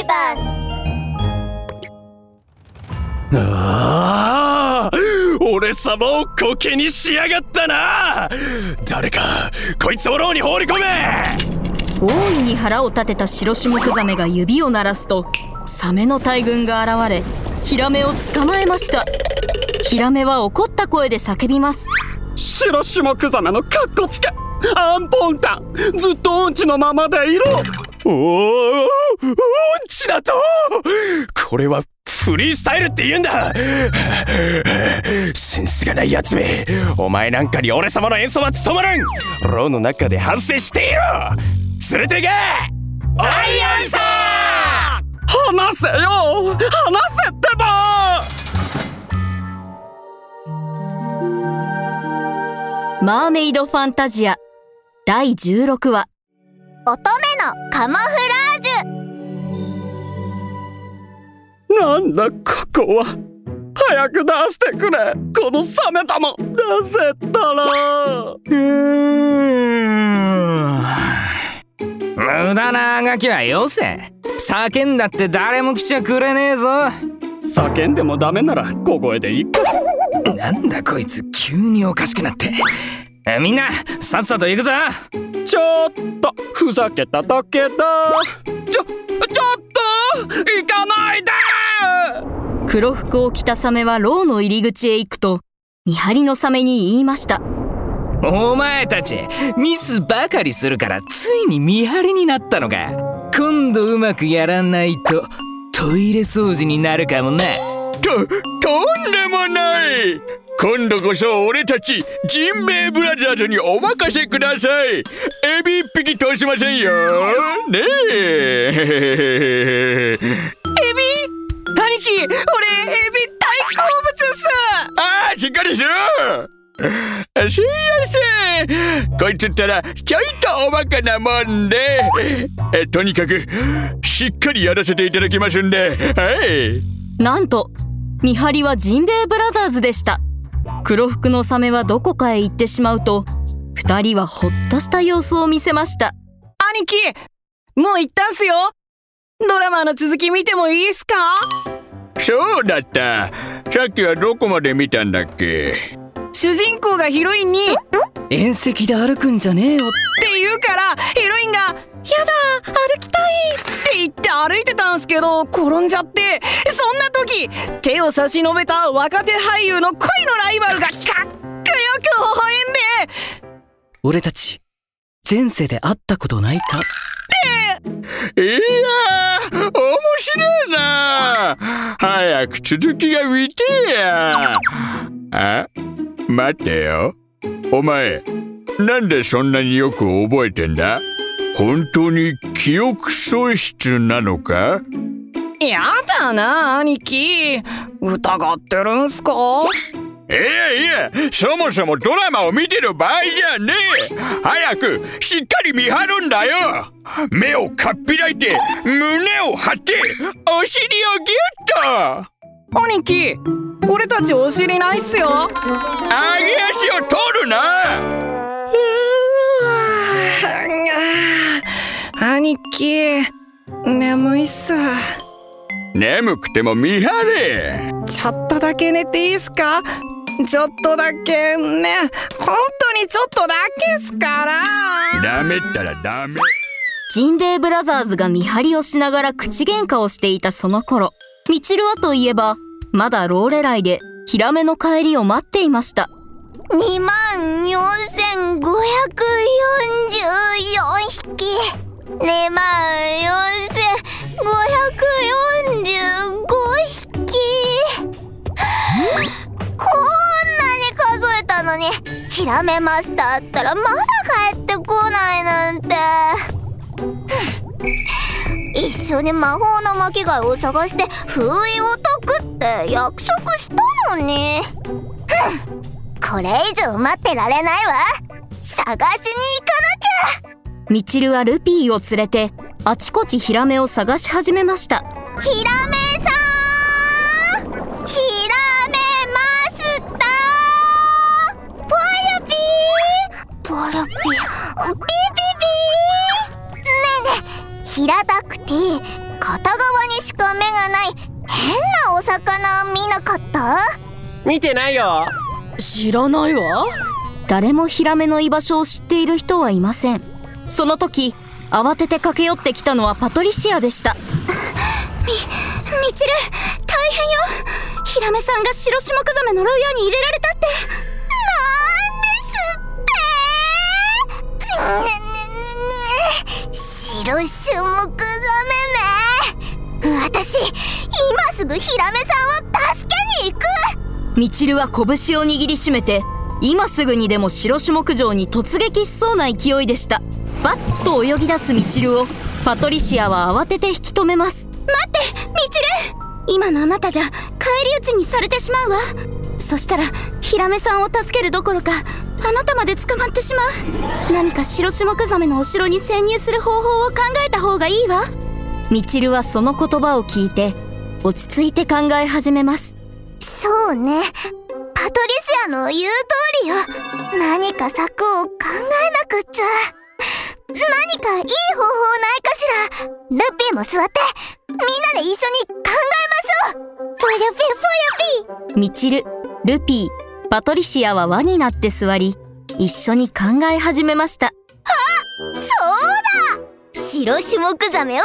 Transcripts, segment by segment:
ーバスああ俺様をコケにしやがったな。誰かこいつを牢に放り込め。大いに腹を立てた白種目ザメが指を鳴らすとサメの大群が現れヒラメを捕まえました。ヒラメは怒った声で叫びます。白種目ザメのカッコつけ。アンポンタン。ずっと音痴のままでいろ。おお音痴だとこれはフリースタイルって言うんだセンスがないやつめお前なんかに俺様の演奏は務まらん牢の中で反省していろ連れてけアイアンさん話せよ話せってばマーメイドファンタジア第16話乙女のカモフラージュなんだここは。早く出してくれ。このサメ玉。出せたら。うーん。無駄なあがきはよせ。叫んだって誰も来ちゃくれねえぞ。叫んでもダメなら小声でいいかなんだこいつ急におかしくなって。えみんなさっさと行くぞ。ちょっとふざけただけだ。ち黒服を着たサメは牢の入り口へ行くと見張りのサメに言いました。お前たちミスばかりするからついに見張りになったのか。今度うまくやらないとトイレ掃除になるかもな。ととんでもない。今度こそ俺たちジンベエブラザーズにお任せください。エビ一匹通しませんよ。ねえすいませんこいつったらちょいとおバカなもんでえとにかくしっかりやらせていただきますんで。はい。なんと見張りはジンベエブラザーズでした。黒服のサメはどこかへ行ってしまうと二人はほっとした様子を見せました。兄貴もう行ったんすよ。ドラマの続き見てもいいっすか？そうだった。さっきはどこまで見たんだっけ？主人公がヒロインに「遠石で歩くんじゃねえよ」って言うからヒロインが「やだ歩きたい!」って言って歩いてたんすけど転んじゃってそんな時手を差し伸べた若手俳優の恋のライバルがかっこよく微笑んで「俺たち前世で会ったことないか?」いやー面白いな早く続きが見てやあ待ってよ。お前なんでそんなによく覚えてんだ？本当に記憶喪失なのか？やだな兄貴。疑ってるんすか？いやいやそもそもドラマを見てる場合じゃねえ。早くしっかり見張るんだよ。目をかっぴらいて胸を張ってお尻をギュッと兄貴俺たちお尻ないっすよ。上げ足を取るな。兄貴眠いっす。眠くても見張れ。ちょっとだけ寝ていいっすか？ちょっとだけね。本当にちょっとだけっすから。ダメったらダメ。ジンベエブラザーズが見張りをしながら口喧嘩をしていたその頃ミチルはといえばまだローレライでヒラメの帰りを待っていました。2万4544匹。2万4545匹。こんなに数えたのにヒラメマスターったらまだ帰ってこないなんて。一緒に魔法の巻貝を探して封印を解くって約束したのに。これ以上待ってられないわ。探しに行かなきゃ。ミチルはルピーを連れてあちこちヒラメを探し始めました。ヒラメさんヒラメマスター。ポヨピー。ポヨピー。ピーピーピー。ねえねえ平たくて片側にしか目がない変なお魚見なかった？見てないよ。知らないわ。誰もヒラメの居場所を知っている人はいません。その時慌てて駆け寄ってきたのはパトリシアでした。みちる大変よ。ヒラメさんが白シモクザメの牢屋に入れられたって。なんですって白シモクザメめ。私今すぐヒラメさんを助けに行く。みちるは拳を握りしめて今すぐにでも白種目場に突撃しそうな勢いでした。バッと泳ぎ出すみちるをパトリシアは慌てて引き止めます。待ってみちる今のあなたじゃ返り討ちにされてしまうわ。そしたらヒラメさんを助けるどころかあなたまで捕まってしまう。何か白種目ザメのお城に潜入する方法を考えた方がいいわ。みちるはその言葉を聞いて落ち着いて考え始めます。そうね。パトリシアの言う通りよ。何か策を考えなくっちゃ。何かいい方法ないかしら。ルピーも座ってみんなで一緒に考えましょう。ポリピポリピみちるルピーパトリシアは輪になって座り一緒に考え始めました。そうだ。白種目ザメを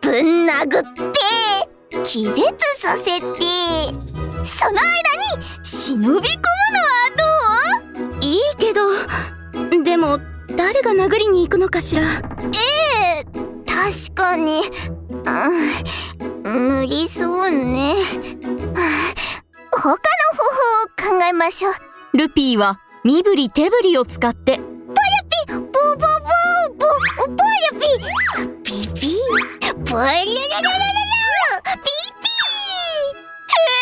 ぶん殴って気絶させてその間に忍び込むのはどう？いいけどでも誰が殴りに行くのかしら？ええ確かに、うん、無理そうね。ましょう。ルピーは身振り手振りを使って。ポヤピボボボボポヤピピピポヤララララララピピへえ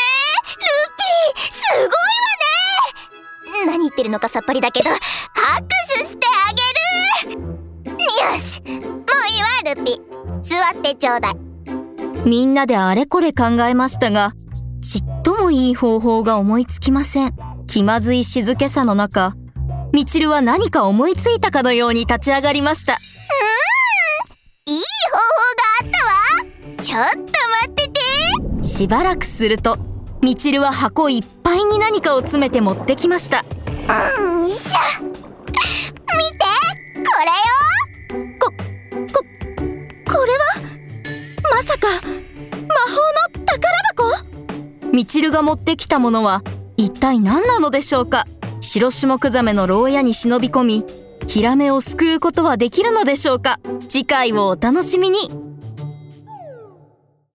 ルピー。すごいわね何言ってるのかさっぱりだけど拍手してあげるよしもういいわルピ座ってちょうだいみんなであれこれ考えましたがちっともいい方法が思いつきません。気まずい静けさの中みちるは何か思いついたかのように立ち上がりました。いい方法があったわ。ちょっと待ってて。しばらくするとみちるは箱いっぱいに何かを詰めて持ってきました。うん。しょ。見て。これよ。こここれはまさかみちるが持ってきたものは一体何なのでしょうか？白種目ザメの牢屋に忍び込みヒラメを救うことはできるのでしょうか？次回をお楽しみに。